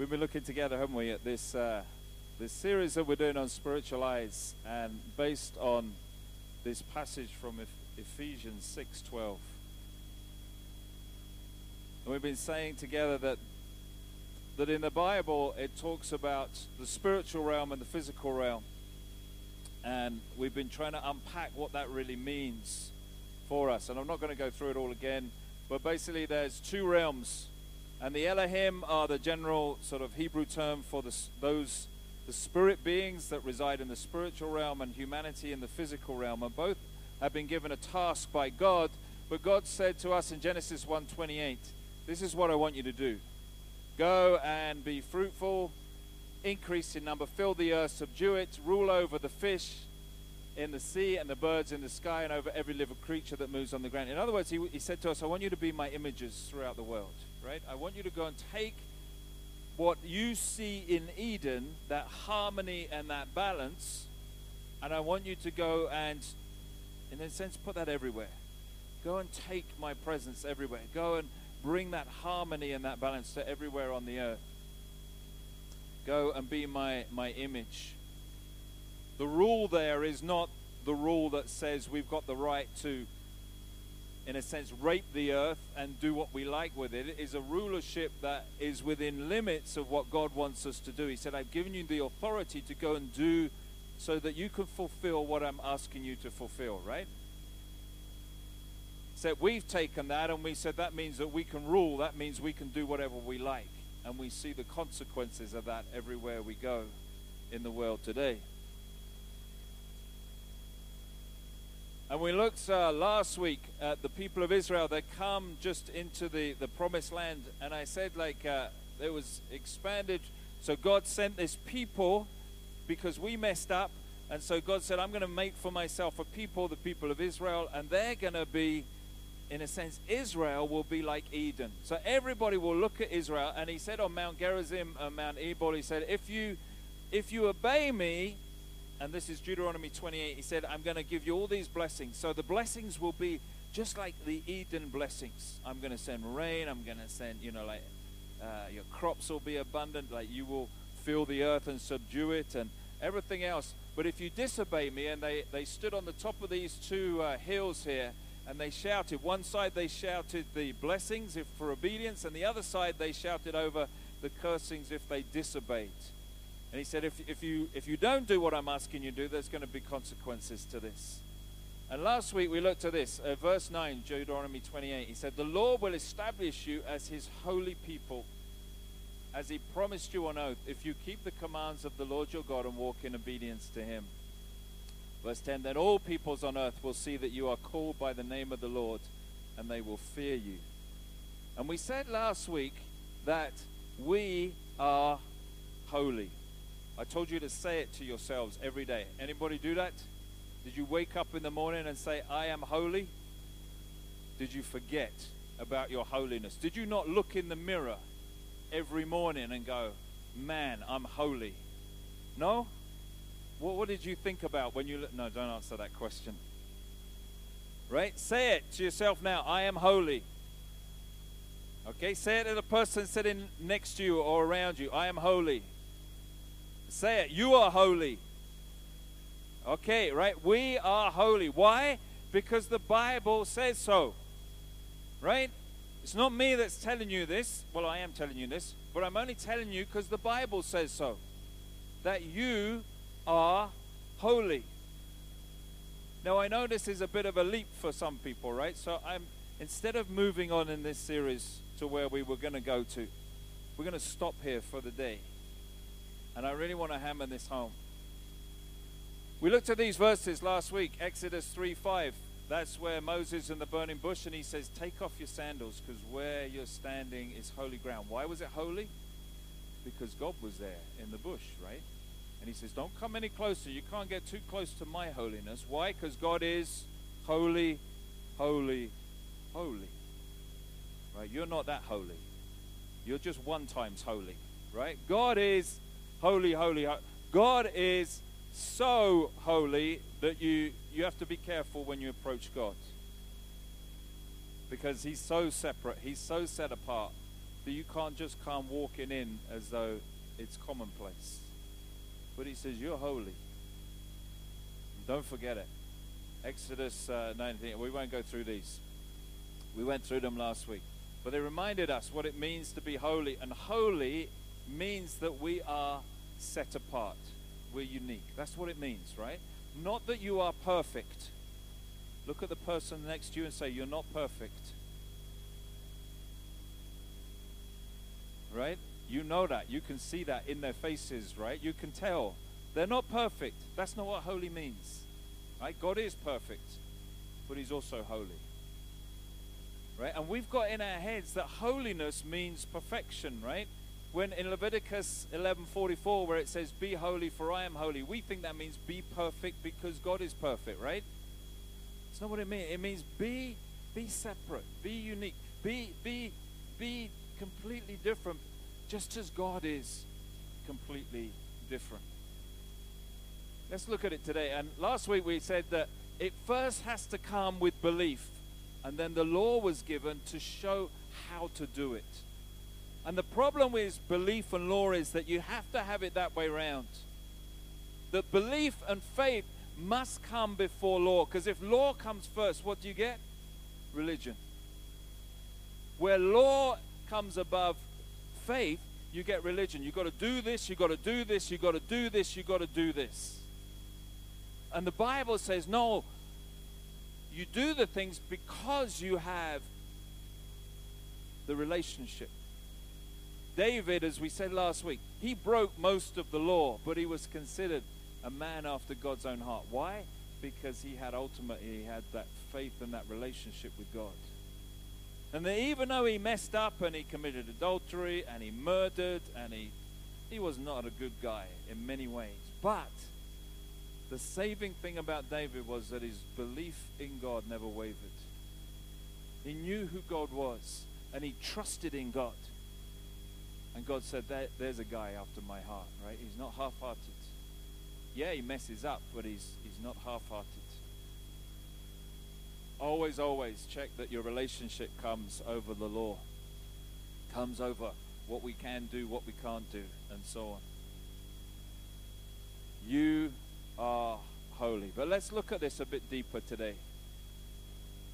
We've been looking together, haven't we, at this uh, this series that we're doing on spiritual eyes, and based on this passage from Ephesians six twelve. And we've been saying together that that in the Bible it talks about the spiritual realm and the physical realm, and we've been trying to unpack what that really means for us. And I'm not going to go through it all again, but basically there's two realms and the Elohim are the general sort of Hebrew term for the, those the spirit beings that reside in the spiritual realm and humanity in the physical realm. And both have been given a task by God. But God said to us in Genesis 1:28, "This is what I want you to do: Go and be fruitful, increase in number, fill the earth, subdue it, rule over the fish." in the sea and the birds in the sky and over every living creature that moves on the ground. In other words, he, he said to us, I want you to be my images throughout the world right? I want you to go and take what you see in Eden, that harmony and that balance, and I want you to go and, in a sense, put that everywhere. Go and take my presence everywhere. Go and bring that harmony and that balance to everywhere on the earth. Go and be my, my image. The rule there is not the rule that says we've got the right to in a sense, rape the earth and do what we like with it. It is a rulership that is within limits of what God wants us to do. He said, I've given you the authority to go and do so that you can fulfill what I'm asking you to fulfill, right? Said so we've taken that and we said that means that we can rule, that means we can do whatever we like. And we see the consequences of that everywhere we go in the world today. And we looked uh, last week at the people of Israel that come just into the, the promised land. And I said, like, uh, it was expanded. So God sent this people because we messed up. And so God said, I'm going to make for myself a people, the people of Israel. And they're going to be, in a sense, Israel will be like Eden. So everybody will look at Israel. And he said on Mount Gerizim, uh, Mount Ebal, he said, if you, if you obey me, and this is Deuteronomy 28. He said, I'm going to give you all these blessings. So the blessings will be just like the Eden blessings. I'm going to send rain. I'm going to send, you know, like uh, your crops will be abundant. Like you will fill the earth and subdue it and everything else. But if you disobey me, and they, they stood on the top of these two uh, hills here, and they shouted. One side they shouted the blessings if for obedience, and the other side they shouted over the cursings if they disobeyed. And he said, if, if, you, if you don't do what I'm asking you to do, there's going to be consequences to this. And last week we looked at this, uh, verse 9, Deuteronomy 28. He said, The Lord will establish you as his holy people, as he promised you on oath, if you keep the commands of the Lord your God and walk in obedience to him. Verse 10 Then all peoples on earth will see that you are called by the name of the Lord, and they will fear you. And we said last week that we are holy. I told you to say it to yourselves every day. Anybody do that? Did you wake up in the morning and say, I am holy? Did you forget about your holiness? Did you not look in the mirror every morning and go, Man, I'm holy? No? What, what did you think about when you look? No, don't answer that question. Right? Say it to yourself now I am holy. Okay? Say it to the person sitting next to you or around you I am holy. Say it. You are holy. Okay, right? We are holy. Why? Because the Bible says so. Right? It's not me that's telling you this. Well, I am telling you this, but I'm only telling you because the Bible says so. That you are holy. Now, I know this is a bit of a leap for some people, right? So I'm instead of moving on in this series to where we were going to go to, we're going to stop here for the day. And I really want to hammer this home. We looked at these verses last week, Exodus 3 5. That's where Moses in the burning bush, and he says, Take off your sandals, because where you're standing is holy ground. Why was it holy? Because God was there in the bush, right? And he says, Don't come any closer. You can't get too close to my holiness. Why? Because God is holy, holy, holy. Right? You're not that holy. You're just one times holy, right? God is holy, holy, holy. God is so holy that you, you have to be careful when you approach God. Because he's so separate, he's so set apart. that you can't just come walking in as though it's commonplace. But he says, You're holy. Don't forget it. Exodus uh, 19. We won't go through these. We went through them last week. But they reminded us what it means to be holy. And holy means that we are set apart. We're unique. That's what it means, right? Not that you are perfect. Look at the person next to you and say, You're not perfect. Right? You know that. You can see that in their faces, right? You can tell. They're not perfect. That's not what holy means. Right? God is perfect, but He's also holy. Right? And we've got in our heads that holiness means perfection, right? When in Leviticus 11:44 where it says be holy for I am holy, we think that means be perfect because God is perfect, right? It's not what it means. It means be be separate, be unique, be be be completely different just as God is completely different. Let's look at it today. And last week we said that it first has to come with belief, and then the law was given to show how to do it. And the problem with belief and law is that you have to have it that way around. That belief and faith must come before law. Because if law comes first, what do you get? Religion. Where law comes above faith, you get religion. You've got to do this, you've got to do this, you've got to do this, you've got to do this. And the Bible says, no, you do the things because you have the relationship. David, as we said last week, he broke most of the law, but he was considered a man after God's own heart. Why? Because he had ultimately he had that faith and that relationship with God. And that even though he messed up and he committed adultery and he murdered and he he was not a good guy in many ways, but the saving thing about David was that his belief in God never wavered. He knew who God was and he trusted in God. And God said, There's a guy after my heart, right? He's not half hearted. Yeah, he messes up, but he's, he's not half hearted. Always, always check that your relationship comes over the law, comes over what we can do, what we can't do, and so on. You are holy. But let's look at this a bit deeper today.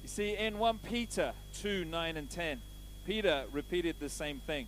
You see, in 1 Peter 2 9 and 10, Peter repeated the same thing.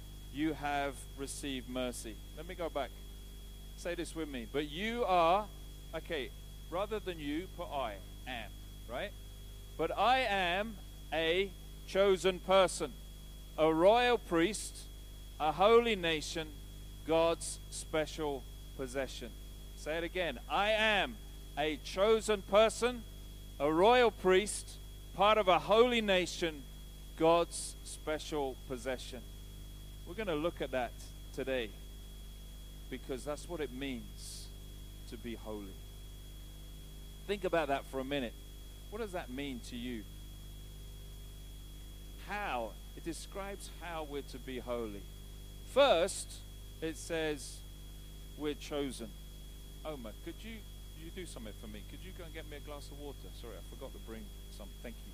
you have received mercy. Let me go back. Say this with me. But you are, okay, rather than you, put I am, right? But I am a chosen person, a royal priest, a holy nation, God's special possession. Say it again. I am a chosen person, a royal priest, part of a holy nation, God's special possession. We're going to look at that today because that's what it means to be holy. Think about that for a minute. What does that mean to you? How? It describes how we're to be holy. First, it says we're chosen. Omar, could you you do something for me? Could you go and get me a glass of water? Sorry, I forgot to bring some. Thank you.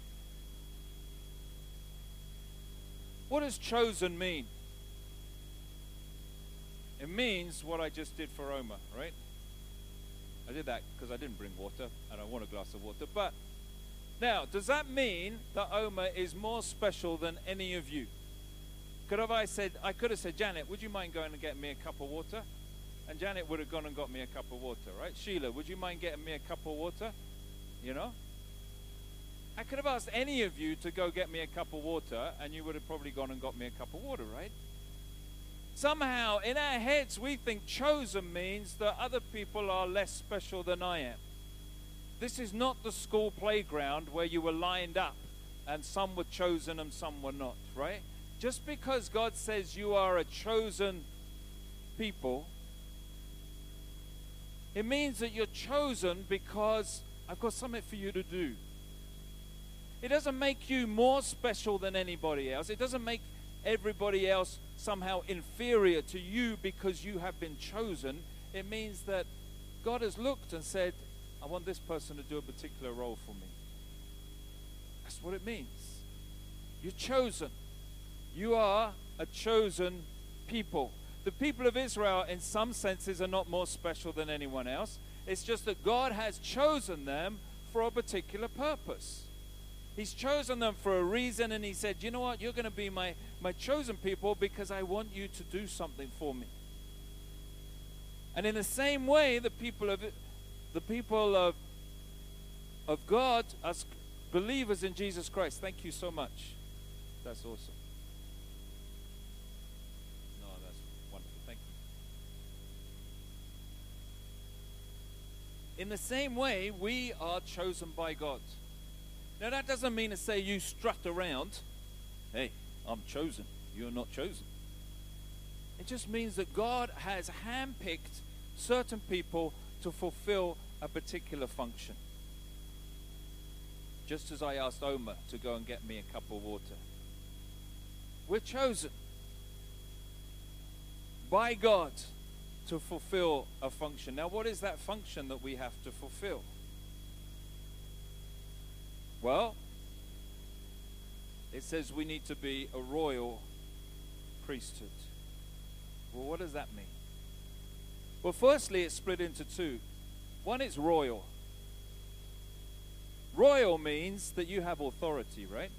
What does chosen mean? It means what I just did for Omar, right? I did that because I didn't bring water and I want a glass of water. But now, does that mean that Omar is more special than any of you? Could have I said I could have said, Janet, would you mind going and getting me a cup of water? And Janet would have gone and got me a cup of water, right? Sheila, would you mind getting me a cup of water? You know? I could have asked any of you to go get me a cup of water, and you would have probably gone and got me a cup of water, right? Somehow, in our heads, we think chosen means that other people are less special than I am. This is not the school playground where you were lined up and some were chosen and some were not, right? Just because God says you are a chosen people, it means that you're chosen because I've got something for you to do. It doesn't make you more special than anybody else. It doesn't make everybody else somehow inferior to you because you have been chosen. It means that God has looked and said, I want this person to do a particular role for me. That's what it means. You're chosen. You are a chosen people. The people of Israel, in some senses, are not more special than anyone else. It's just that God has chosen them for a particular purpose. He's chosen them for a reason, and He said, You know what? You're going to be my, my chosen people because I want you to do something for me. And in the same way, the people of the people of of God, as believers in Jesus Christ, thank you so much. That's awesome. No, that's wonderful. Thank you. In the same way, we are chosen by God. Now, that doesn't mean to say you strut around, hey, I'm chosen. You're not chosen. It just means that God has handpicked certain people to fulfill a particular function. Just as I asked Omar to go and get me a cup of water. We're chosen by God to fulfill a function. Now, what is that function that we have to fulfill? Well, it says we need to be a royal priesthood. Well, what does that mean? Well, firstly, it's split into two. One is royal. Royal means that you have authority, right?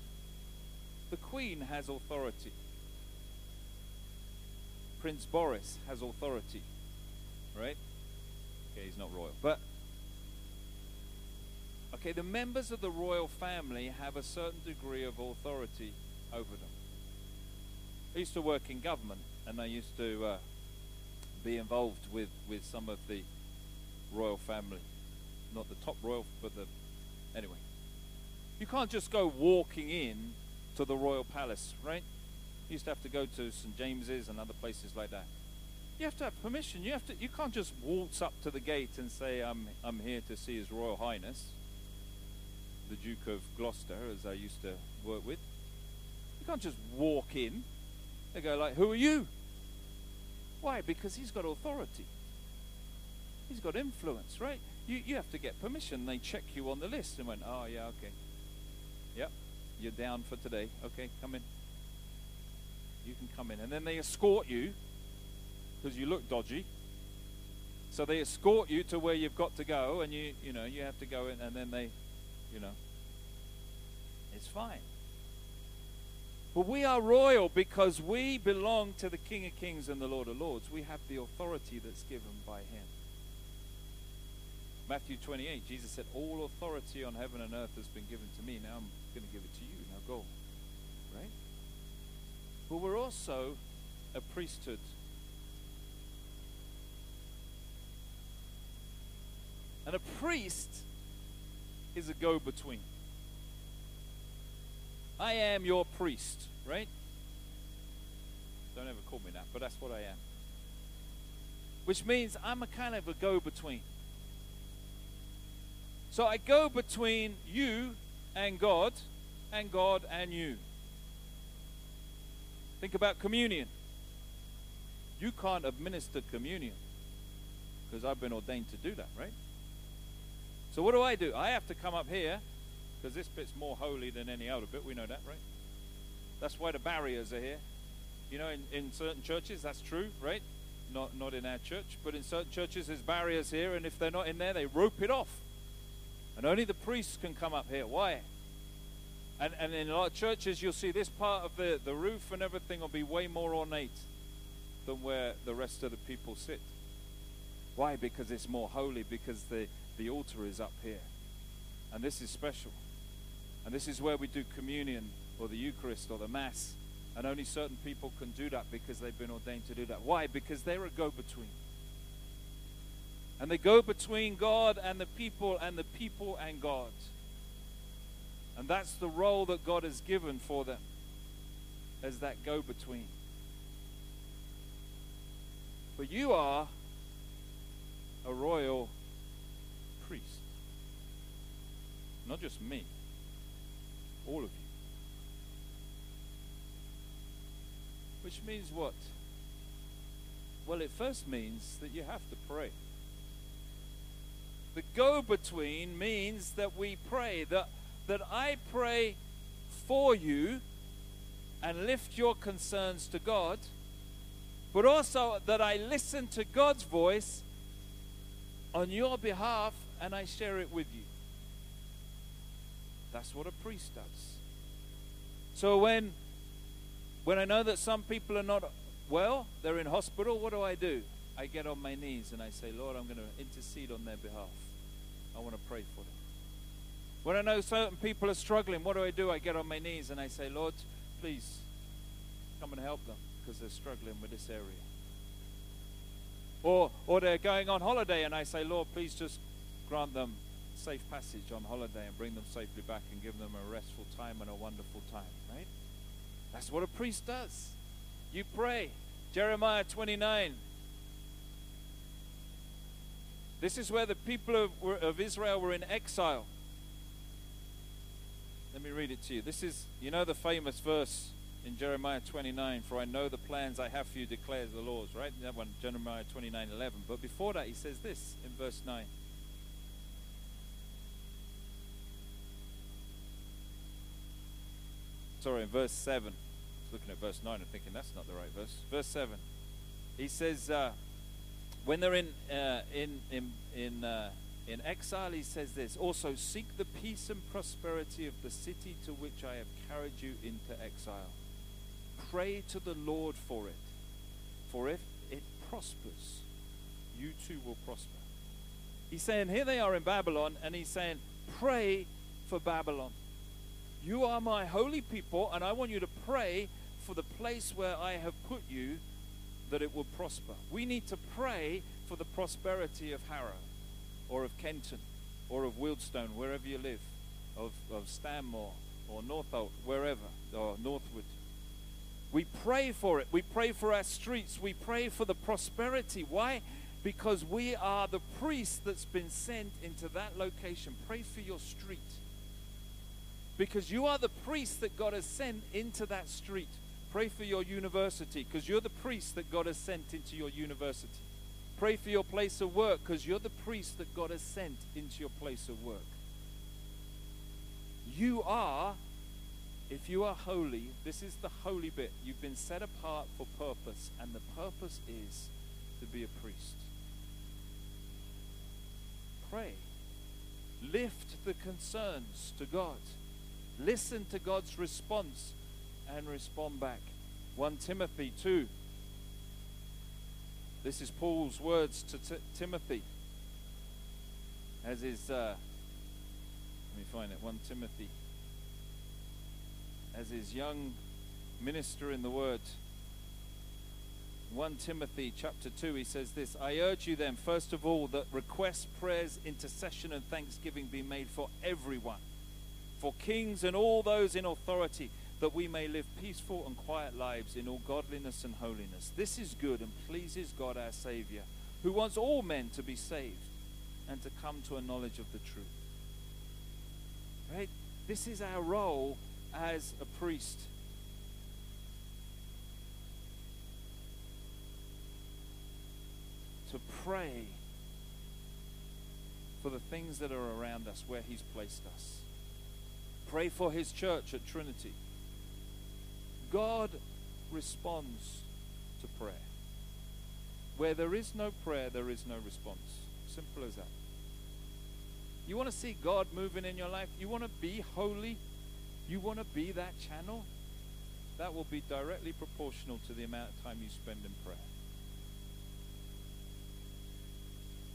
The Queen has authority. Prince Boris has authority, right? Okay, he's not royal. But Okay, the members of the royal family have a certain degree of authority over them. I used to work in government, and I used to uh, be involved with, with some of the royal family. Not the top royal, but the. Anyway. You can't just go walking in to the royal palace, right? You used to have to go to St. James's and other places like that. You have to have permission. You have to. You can't just waltz up to the gate and say, "I'm I'm here to see His Royal Highness." The Duke of Gloucester, as I used to work with. You can't just walk in. They go like, "Who are you?" Why? Because he's got authority. He's got influence, right? You you have to get permission. They check you on the list and went, "Oh yeah, okay, yep, you're down for today. Okay, come in. You can come in." And then they escort you because you look dodgy. So they escort you to where you've got to go, and you you know you have to go in, and then they you know. It's fine. But we are royal because we belong to the King of Kings and the Lord of Lords. We have the authority that's given by Him. Matthew 28, Jesus said, All authority on heaven and earth has been given to me. Now I'm going to give it to you. Now go. Right? But we're also a priesthood. And a priest is a go between. I am your priest, right? Don't ever call me that, but that's what I am. Which means I'm a kind of a go between. So I go between you and God, and God and you. Think about communion. You can't administer communion because I've been ordained to do that, right? So what do I do? I have to come up here because this bit's more holy than any other bit. We know that, right? That's why the barriers are here. You know, in, in certain churches, that's true, right? Not, not in our church, but in certain churches, there's barriers here, and if they're not in there, they rope it off. And only the priests can come up here. Why? And, and in a lot of churches, you'll see this part of the, the roof and everything will be way more ornate than where the rest of the people sit. Why? Because it's more holy, because the, the altar is up here. And this is special. And this is where we do communion or the Eucharist or the Mass. And only certain people can do that because they've been ordained to do that. Why? Because they're a go between. And they go between God and the people, and the people and God. And that's the role that God has given for them as that go between. But you are a royal priest. Not just me, all of you. Which means what? Well, it first means that you have to pray. The go between means that we pray, that, that I pray for you and lift your concerns to God, but also that I listen to God's voice on your behalf and I share it with you. That's what a priest does. So when when I know that some people are not well, they're in hospital, what do I do? I get on my knees and I say, Lord, I'm going to intercede on their behalf. I want to pray for them. When I know certain people are struggling, what do I do? I get on my knees and I say, Lord, please come and help them because they're struggling with this area. Or, or they're going on holiday and I say, Lord, please just grant them safe passage on holiday and bring them safely back and give them a restful time and a wonderful time, right? That's what a priest does. You pray. Jeremiah 29. This is where the people of, of Israel were in exile. Let me read it to you. This is, you know, the famous verse in Jeremiah 29 For I know the plans I have for you, declares the Lord, right? That one, Jeremiah 29 11. But before that, he says this in verse 9. Sorry, in verse 7 looking at verse 9 and thinking that's not the right verse. Verse 7. He says, uh, when they're in, uh, in, in, in, uh, in exile, he says this also seek the peace and prosperity of the city to which I have carried you into exile. Pray to the Lord for it, for if it prospers, you too will prosper. He's saying, here they are in Babylon, and he's saying, pray for Babylon. You are my holy people, and I want you to pray for the place where I have put you that it will prosper. We need to pray for the prosperity of Harrow or of Kenton or of Wealdstone, wherever you live, of, of Stanmore or Northolt, wherever, or Northwood. We pray for it. We pray for our streets. We pray for the prosperity. Why? Because we are the priest that's been sent into that location. Pray for your street. Because you are the priest that God has sent into that street. Pray for your university because you're the priest that God has sent into your university. Pray for your place of work because you're the priest that God has sent into your place of work. You are, if you are holy, this is the holy bit. You've been set apart for purpose, and the purpose is to be a priest. Pray. Lift the concerns to God. Listen to God's response and respond back. 1 Timothy 2. This is Paul's words to t- Timothy. As his, uh, let me find it, 1 Timothy. As his young minister in the word. 1 Timothy chapter 2, he says this I urge you then, first of all, that requests, prayers, intercession, and thanksgiving be made for everyone, for kings and all those in authority that we may live peaceful and quiet lives in all godliness and holiness. This is good and pleases God our Savior, who wants all men to be saved and to come to a knowledge of the truth. Right? This is our role as a priest. To pray for the things that are around us, where He's placed us. Pray for His church at Trinity. God responds to prayer. Where there is no prayer, there is no response. Simple as that. You want to see God moving in your life? You want to be holy? You want to be that channel? That will be directly proportional to the amount of time you spend in prayer.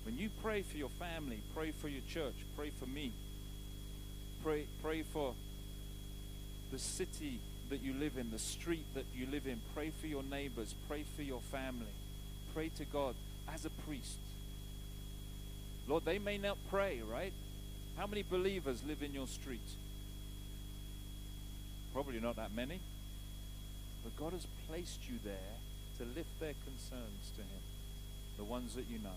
When you pray for your family, pray for your church, pray for me, pray, pray for the city that you live in, the street that you live in. Pray for your neighbors. Pray for your family. Pray to God as a priest. Lord, they may not pray, right? How many believers live in your street? Probably not that many. But God has placed you there to lift their concerns to Him. the ones that you know.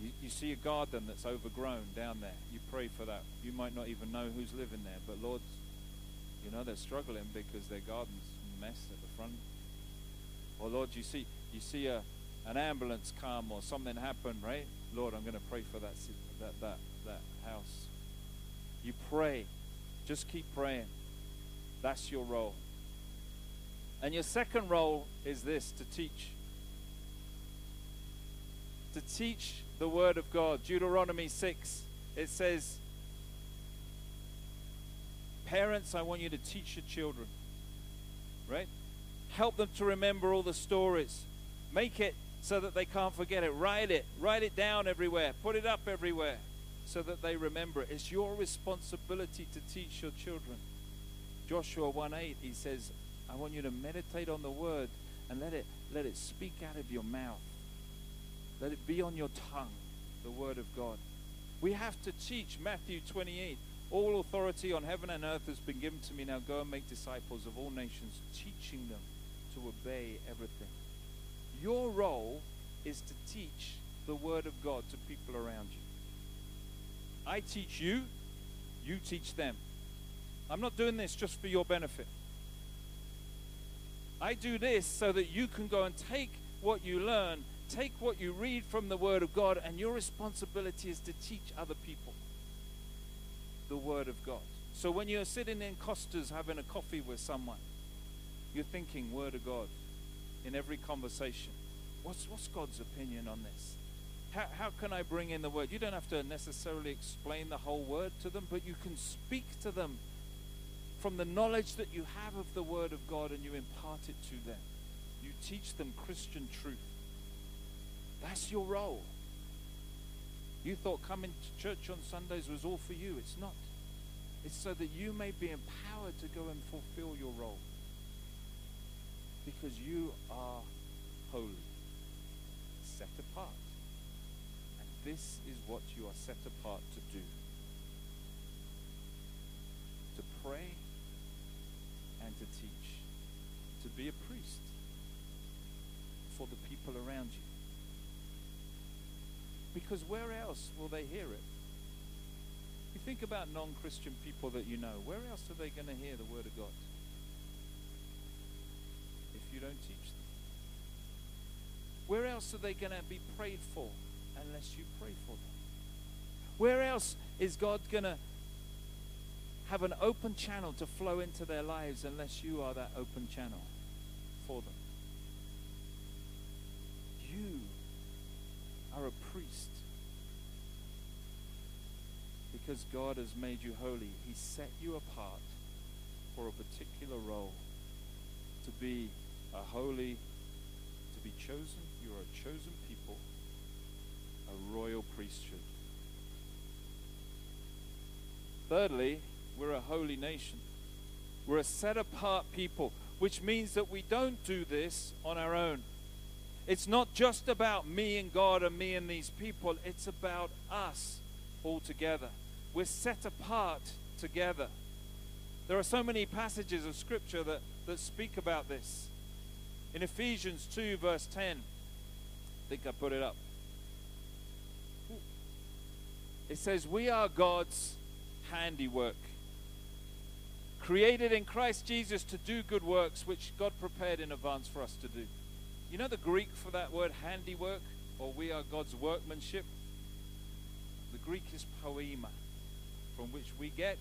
You, you see a garden that's overgrown down there. You pray for that. You might not even know who's living there, but Lord, you know they're struggling because their garden's a mess at the front. Or Lord, you see you see a an ambulance come or something happen, right? Lord, I'm going to pray for that that that that house. You pray. Just keep praying. That's your role. And your second role is this to teach. To teach the Word of God. Deuteronomy 6, it says, Parents, I want you to teach your children. Right? Help them to remember all the stories. Make it so that they can't forget it. Write it. Write it down everywhere. Put it up everywhere so that they remember it. It's your responsibility to teach your children. Joshua 1 8, he says, I want you to meditate on the word and let it let it speak out of your mouth. Let it be on your tongue, the word of God. We have to teach Matthew 28. All authority on heaven and earth has been given to me. Now go and make disciples of all nations, teaching them to obey everything. Your role is to teach the word of God to people around you. I teach you, you teach them. I'm not doing this just for your benefit. I do this so that you can go and take what you learn, take what you read from the Word of God, and your responsibility is to teach other people the Word of God. So when you're sitting in Costa's having a coffee with someone, you're thinking Word of God in every conversation. What's, what's God's opinion on this? How, how can I bring in the Word? You don't have to necessarily explain the whole Word to them, but you can speak to them from the knowledge that you have of the Word of God and you impart it to them. You teach them Christian truth. That's your role. You thought coming to church on Sundays was all for you. It's not. It's so that you may be empowered to go and fulfill your role. Because you are holy, set apart. And this is what you are set apart to do to pray and to teach, to be a priest for the people around you. Because where else will they hear it? You think about non Christian people that you know, where else are they going to hear the Word of God? If you don't teach them. Where else are they going to be prayed for unless you pray for them? Where else is God going to have an open channel to flow into their lives unless you are that open channel for them. You are a priest because God has made you holy. He set you apart for a particular role to be a holy, to be chosen. You are a chosen people, a royal priesthood. Thirdly, we're a holy nation. We're a set apart people, which means that we don't do this on our own. It's not just about me and God and me and these people, it's about us all together. We're set apart together. There are so many passages of Scripture that, that speak about this. In Ephesians 2, verse 10, I think I put it up. It says, We are God's handiwork created in Christ Jesus to do good works which God prepared in advance for us to do. You know the Greek for that word handiwork, or we are God's workmanship? The Greek is poema, from which we get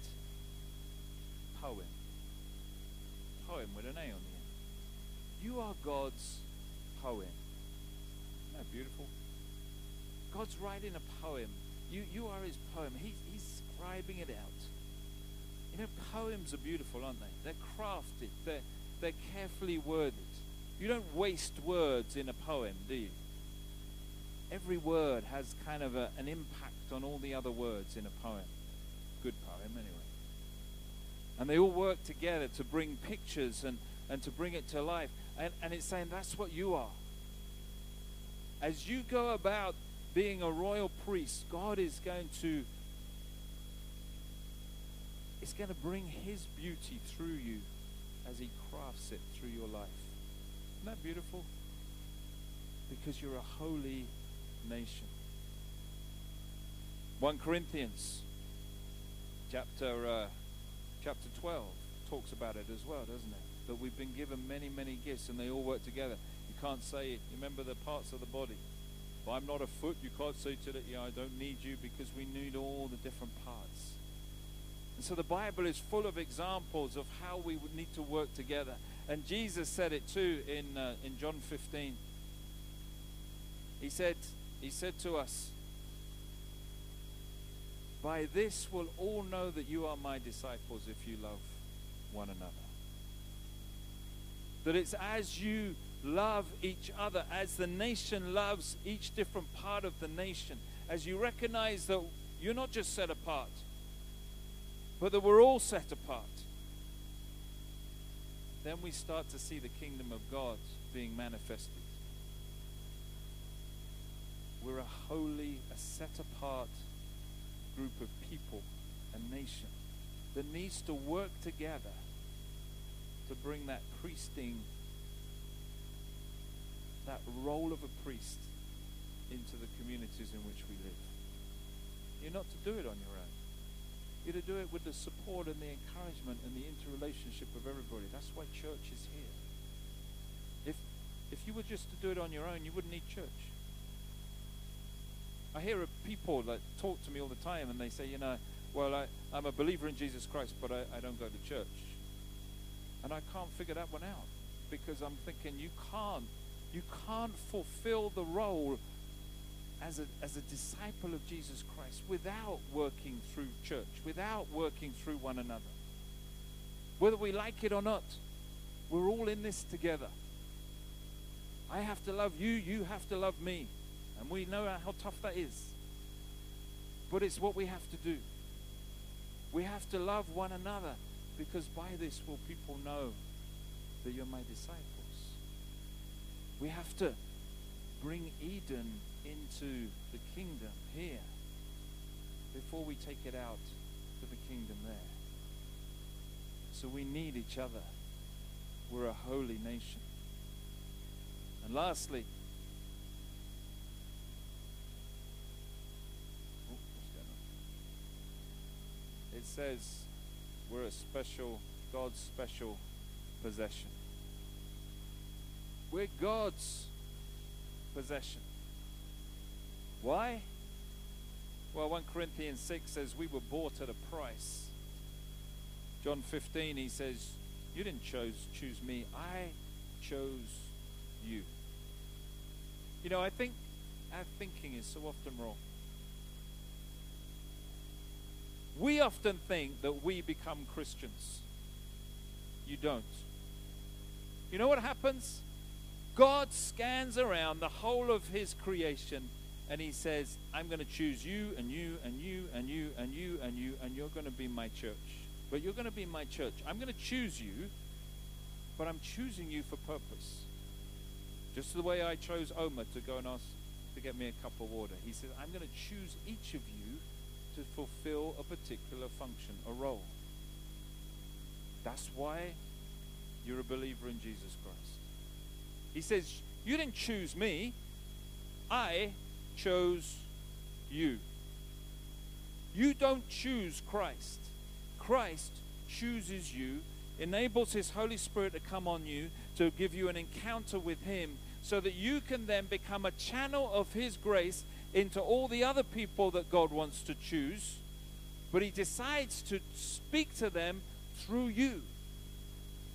poem. Poem with an A on the end. You are God's poem. Isn't that beautiful? God's writing a poem. You, you are his poem. He, he's scribing it out. You know, poems are beautiful, aren't they? They're crafted, they're, they're carefully worded. You don't waste words in a poem, do you? Every word has kind of a, an impact on all the other words in a poem. Good poem, anyway. And they all work together to bring pictures and, and to bring it to life. And, and it's saying that's what you are. As you go about being a royal priest, God is going to is going to bring His beauty through you as He crafts it through your life. Isn't that beautiful? Because you're a holy nation. 1 Corinthians chapter uh, chapter 12 talks about it as well, doesn't it? That we've been given many, many gifts and they all work together. You can't say, you remember the parts of the body. If I'm not a foot, you can't say to it, yeah, I don't need you because we need all the different parts. And so the Bible is full of examples of how we would need to work together. And Jesus said it too in, uh, in John 15. He said, he said to us, By this will all know that you are my disciples if you love one another. That it's as you love each other, as the nation loves each different part of the nation, as you recognize that you're not just set apart, but that we're all set apart, then we start to see the kingdom of God being manifested. We're a holy, a set apart group of people, a nation that needs to work together to bring that priesting, that role of a priest into the communities in which we live. You're not to do it on your own. You're to do it with the support and the encouragement and the interrelationship of everybody. That's why church is here. If if you were just to do it on your own, you wouldn't need church. I hear people that talk to me all the time and they say, you know, well, I, I'm a believer in Jesus Christ, but I, I don't go to church. And I can't figure that one out because I'm thinking you can't you can't fulfill the role as a, as a disciple of Jesus Christ without working through church, without working through one another. Whether we like it or not, we're all in this together. I have to love you, you have to love me. And we know how tough that is. But it's what we have to do. We have to love one another because by this will people know that you're my disciples. We have to bring Eden into the kingdom here before we take it out to the kingdom there. So we need each other. We're a holy nation. And lastly, oh, it says we're a special, God's special possession. We're God's possession. Why? Well, 1 Corinthians 6 says we were bought at a price. John 15, he says, You didn't choose, choose me, I chose you. You know, I think our thinking is so often wrong. We often think that we become Christians. You don't. You know what happens? God scans around the whole of his creation and he says, I'm going to choose you and you and you and you and you and you and you're going to be my church. But you're going to be my church. I'm going to choose you, but I'm choosing you for purpose. Just the way I chose Omar to go and ask to get me a cup of water. He says, I'm going to choose each of you to fulfill a particular function, a role. That's why you're a believer in Jesus Christ. He says, You didn't choose me, I chose you. You don't choose Christ. Christ chooses you, enables His Holy Spirit to come on you, to give you an encounter with Him, so that you can then become a channel of His grace into all the other people that God wants to choose. But He decides to speak to them through you.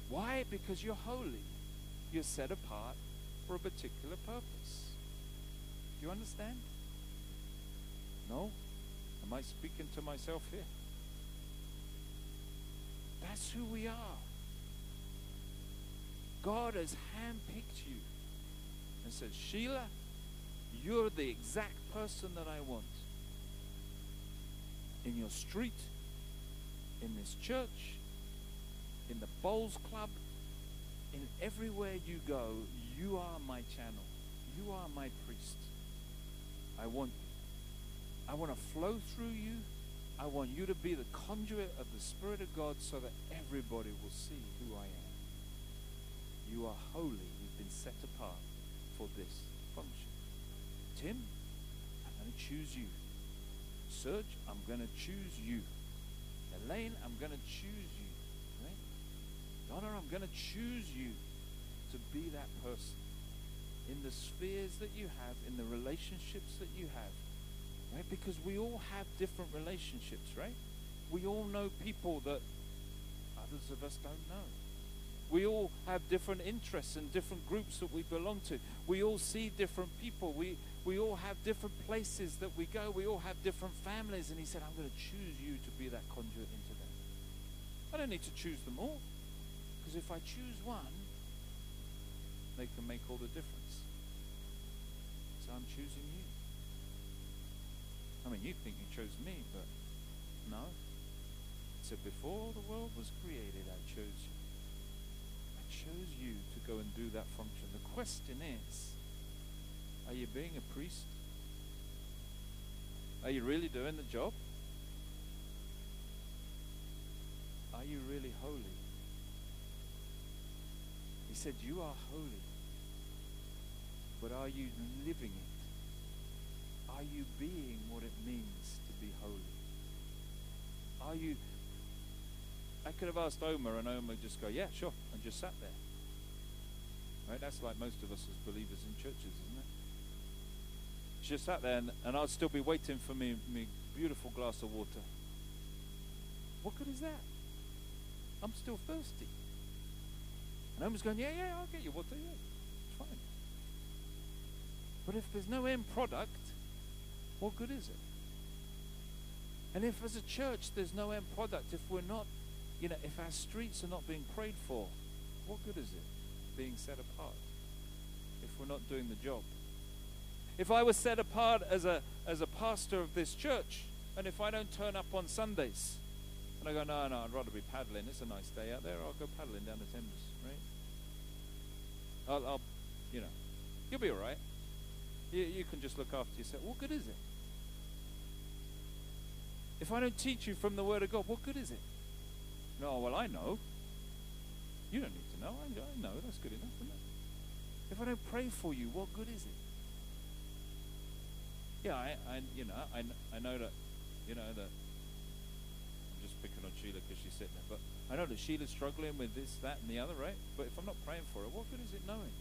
Why? Because you're holy. You're set apart for a particular purpose. You understand? No? Am I speaking to myself here? That's who we are. God has handpicked you and said, Sheila, you're the exact person that I want. In your street, in this church, in the bowls club, in everywhere you go, you are my channel. You are my priest. I want. I want to flow through you. I want you to be the conduit of the Spirit of God so that everybody will see who I am. You are holy. You've been set apart for this. function. Tim, I'm going to choose you. Serge, I'm going to choose you. Elaine, I'm going to choose you. Right? Donna, I'm going to choose you to be that person in the spheres that you have, in the relationships that you have. Right? Because we all have different relationships, right? We all know people that others of us don't know. We all have different interests and different groups that we belong to. We all see different people. We, we all have different places that we go. We all have different families. And he said, I'm going to choose you to be that conduit into them. I don't need to choose them all. Because if I choose one, they can make all the difference. So I'm choosing you. I mean, you think you chose me, but no. Said, before the world was created, I chose you. I chose you to go and do that function. The question is, are you being a priest? Are you really doing the job? Are you really holy? He said, You are holy. But are you living it? Are you being what it means to be holy? Are you. I could have asked Omar, and Omar just go, Yeah, sure, and just sat there. Right? That's like most of us as believers in churches, isn't it? Just sat there, and, and I'd still be waiting for me, me beautiful glass of water. What good is that? I'm still thirsty. And Omar's going, Yeah, yeah, I'll get you water, yeah. It's fine. But if there's no end product, what good is it? And if as a church there's no end product, if we're not, you know, if our streets are not being prayed for, what good is it being set apart if we're not doing the job? If I was set apart as a as a pastor of this church, and if I don't turn up on Sundays, and I go, no, no, I'd rather be paddling. It's a nice day out there. I'll go paddling down the Thames? I'll, I'll you know, you'll be all right. You, you can just look after yourself. What good is it? If I don't teach you from the Word of God, what good is it? No, well, I know. You don't need to know. I, I know. That's good enough, isn't it? If I don't pray for you, what good is it? Yeah, I, I you know, I, I know that, you know, that I'm just picking on Sheila because she's sitting there, but I know that Sheila's struggling with this, that, and the other, right? But if I'm not praying for her, what good is it knowing?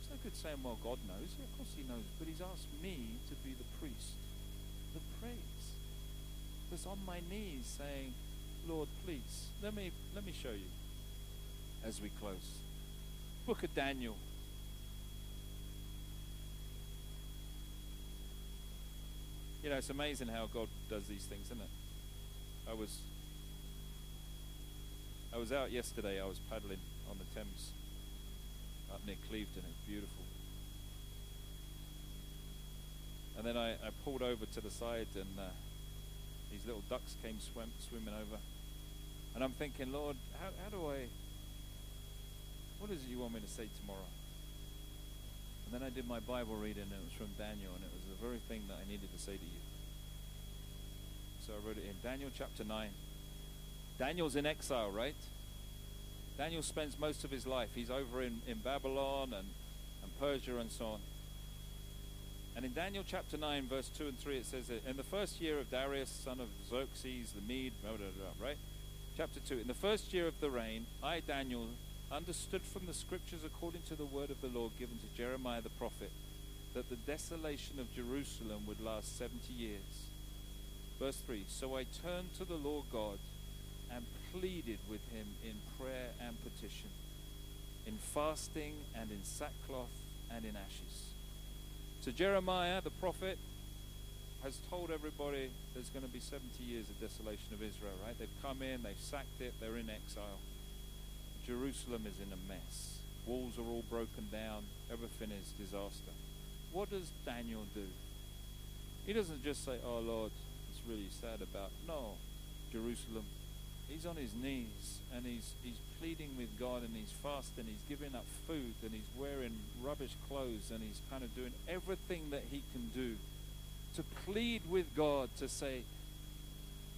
It's no good saying, well, God knows. Yeah, of course He knows. But He's asked me to be the priest that prays. That's on my knees saying, Lord, please, let me, let me show you as we close. Book of Daniel. You know, it's amazing how God does these things, isn't it? I was I was out yesterday. I was paddling on the Thames up near Cliveden. It's beautiful. And then I, I pulled over to the side, and uh, these little ducks came swim, swimming over. And I'm thinking, Lord, how, how do I? What is it you want me to say tomorrow? And then I did my Bible reading, and it was from Daniel, and it was the very thing that I needed to say to you. So I wrote it in Daniel chapter 9. Daniel's in exile, right? Daniel spends most of his life. He's over in, in Babylon and, and Persia and so on. And in Daniel chapter 9, verse 2 and 3, it says that in the first year of Darius, son of Xerxes, the Mede, right? Chapter 2. In the first year of the reign, I, Daniel, understood from the scriptures according to the word of the Lord given to Jeremiah the prophet that the desolation of Jerusalem would last 70 years. Verse 3 So I turned to the Lord God and pleaded with him in prayer and petition, in fasting and in sackcloth and in ashes. So Jeremiah the prophet has told everybody there's going to be 70 years of desolation of Israel, right? They've come in, they've sacked it, they're in exile. Jerusalem is in a mess. Walls are all broken down, everything is disaster. What does Daniel do? He doesn't just say, Oh Lord, really sad about. No, Jerusalem. He's on his knees and he's he's pleading with God and he's fasting, he's giving up food and he's wearing rubbish clothes and he's kind of doing everything that he can do to plead with God to say,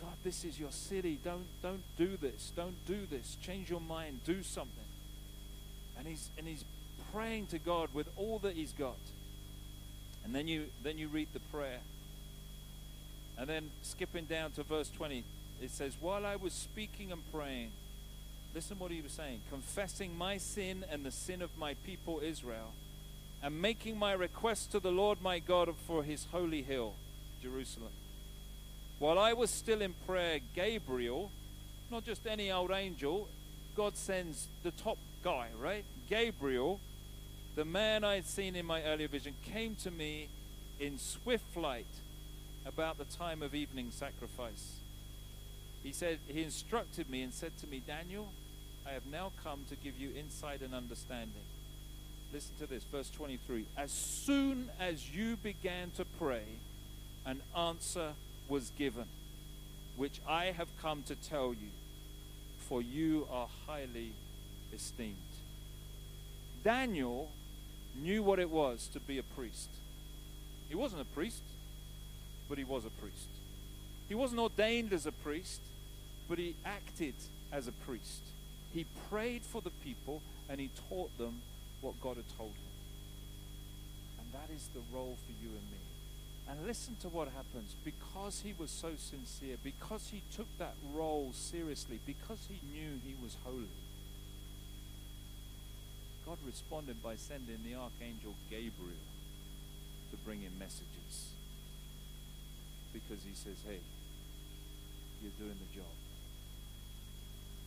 God, this is your city. Don't don't do this. Don't do this. Change your mind. Do something. And he's and he's praying to God with all that he's got. And then you then you read the prayer. And then skipping down to verse 20, it says, While I was speaking and praying, listen what he was saying, confessing my sin and the sin of my people Israel, and making my request to the Lord my God for his holy hill, Jerusalem. While I was still in prayer, Gabriel, not just any old angel, God sends the top guy, right? Gabriel, the man I had seen in my earlier vision, came to me in swift flight about the time of evening sacrifice. He said, He instructed me and said to me, Daniel, I have now come to give you insight and understanding. Listen to this, verse 23. As soon as you began to pray, an answer was given, which I have come to tell you, for you are highly esteemed. Daniel knew what it was to be a priest. He wasn't a priest, but he was a priest. He wasn't ordained as a priest, but he acted as a priest. He prayed for the people and he taught them what God had told him. And that is the role for you and me. And listen to what happens. Because he was so sincere, because he took that role seriously, because he knew he was holy, God responded by sending the archangel Gabriel to bring him messages. Because he says, hey, you're doing the job.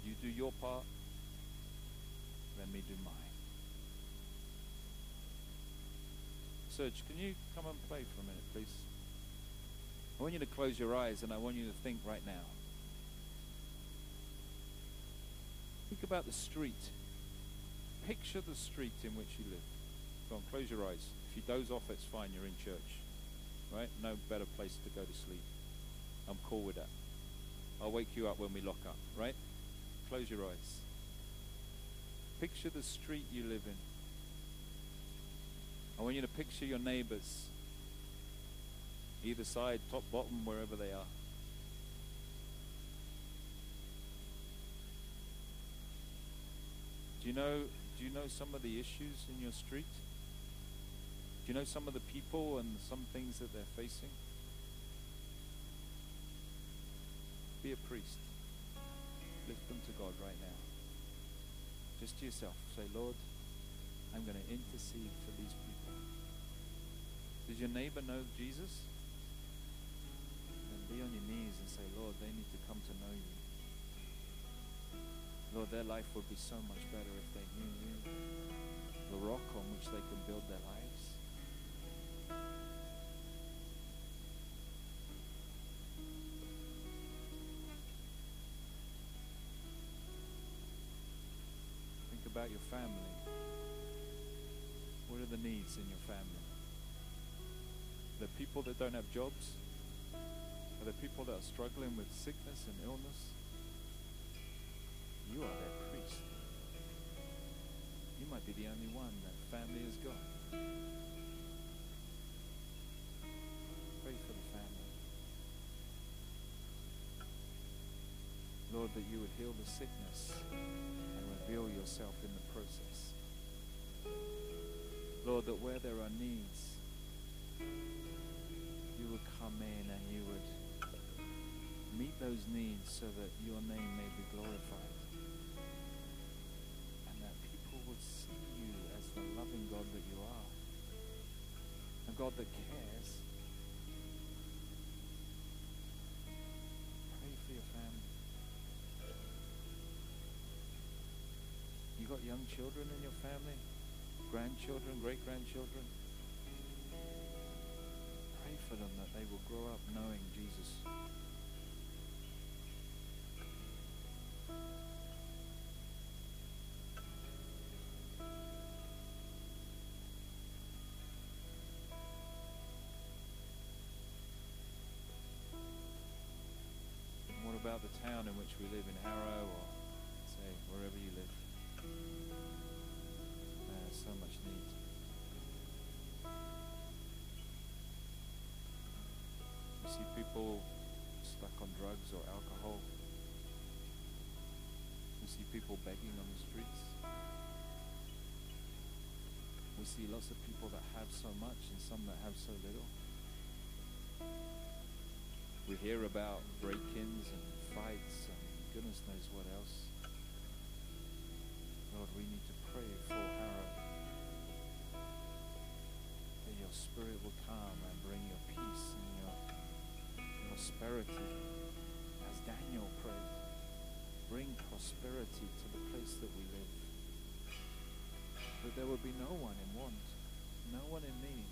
You do your part, let me do mine. Serge, can you come and play for a minute, please? I want you to close your eyes and I want you to think right now. Think about the street. Picture the street in which you live. Go on, close your eyes. If you doze off, it's fine. You're in church. Right? No better place to go to sleep. I'm cool with that. I'll wake you up when we lock up, right? Close your eyes. Picture the street you live in. I want you to picture your neighbors, either side, top, bottom, wherever they are. Do you know do you know some of the issues in your street? Do you know some of the people and some things that they're facing? Be a priest. Lift them to God right now. Just to yourself. Say, Lord, I'm going to intercede for these people. Does your neighbor know Jesus? Then be on your knees and say, Lord, they need to come to know you. Lord, their life would be so much better if they knew you, the rock on which they can build their lives. Think about your family. What are the needs in your family? The people that don't have jobs? Are the people that are struggling with sickness and illness? You are their priest. You might be the only one that family has got. That you would heal the sickness and reveal yourself in the process. Lord, that where there are needs, you would come in and you would meet those needs so that your name may be glorified. And that people would see you as the loving God that you are. A God that cares. Young children in your family? Grandchildren, great grandchildren? Pray for them that they will grow up knowing Jesus. What about the town in which we live in Harrow see people stuck on drugs or alcohol. We see people begging on the streets. We see lots of people that have so much and some that have so little. We hear about break ins and fights and goodness knows what else. Lord, we need to pray prosperity. As Daniel prayed, bring prosperity to the place that we live. That there would be no one in want, no one in need.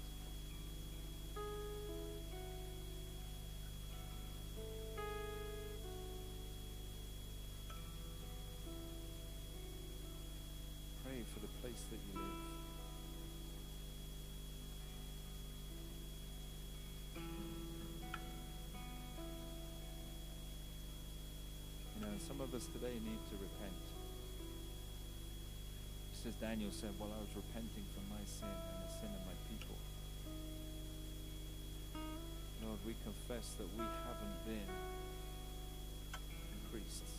Some of us today need to repent. Just as Daniel said, Well, I was repenting from my sin and the sin of my people. Lord, we confess that we haven't been priests.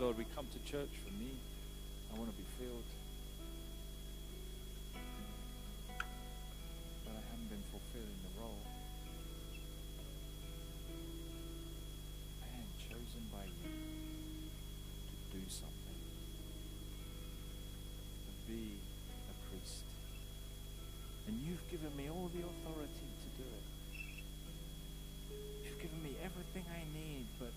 Lord, we come to church for me. I want to be filled. You've given me all the authority to do it. You've given me everything I need, but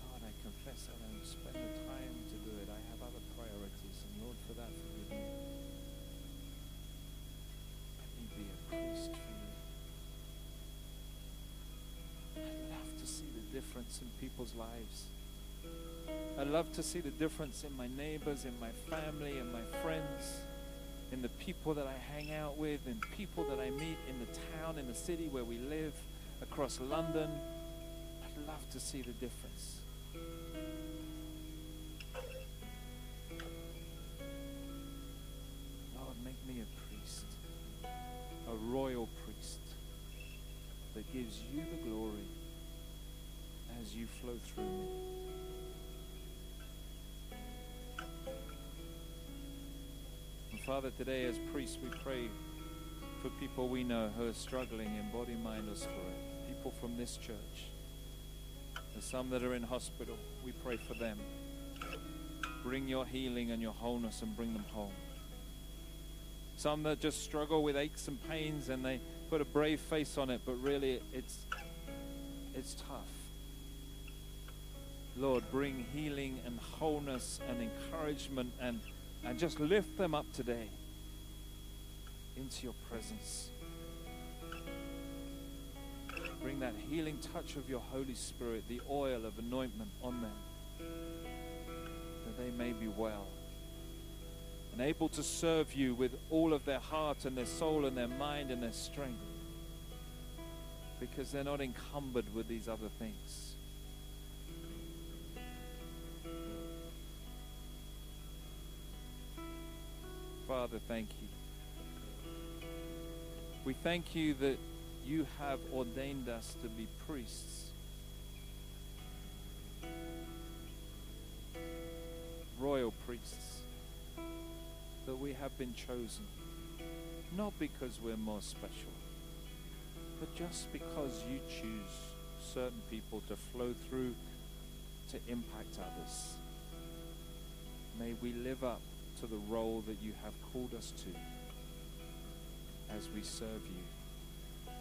Lord, I confess I don't spend the time to do it. I have other priorities, and Lord, for that, forgive me. Let me be a priest for you. I love to see the difference in people's lives. I love to see the difference in my neighbors, in my family, in my friends, in the people that I hang out with, in people that I meet in the town, in the city where we live, across London. I'd love to see the difference. Lord, make me a priest, a royal priest that gives you the glory as you flow through me. Father, today as priests, we pray for people we know who are struggling in body, mind, or spirit. People from this church. There's some that are in hospital. We pray for them. Bring your healing and your wholeness and bring them home. Some that just struggle with aches and pains and they put a brave face on it, but really it's it's tough. Lord, bring healing and wholeness and encouragement and, and just lift them up today into your presence. Bring that healing touch of your Holy Spirit, the oil of anointment on them, that they may be well and able to serve you with all of their heart and their soul and their mind and their strength because they're not encumbered with these other things. Father, thank you. We thank you that you have ordained us to be priests. Royal priests. That we have been chosen. Not because we're more special, but just because you choose certain people to flow through to impact others. May we live up to the role that you have called us to as we serve you.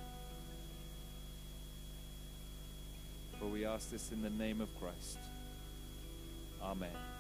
For we ask this in the name of Christ. Amen.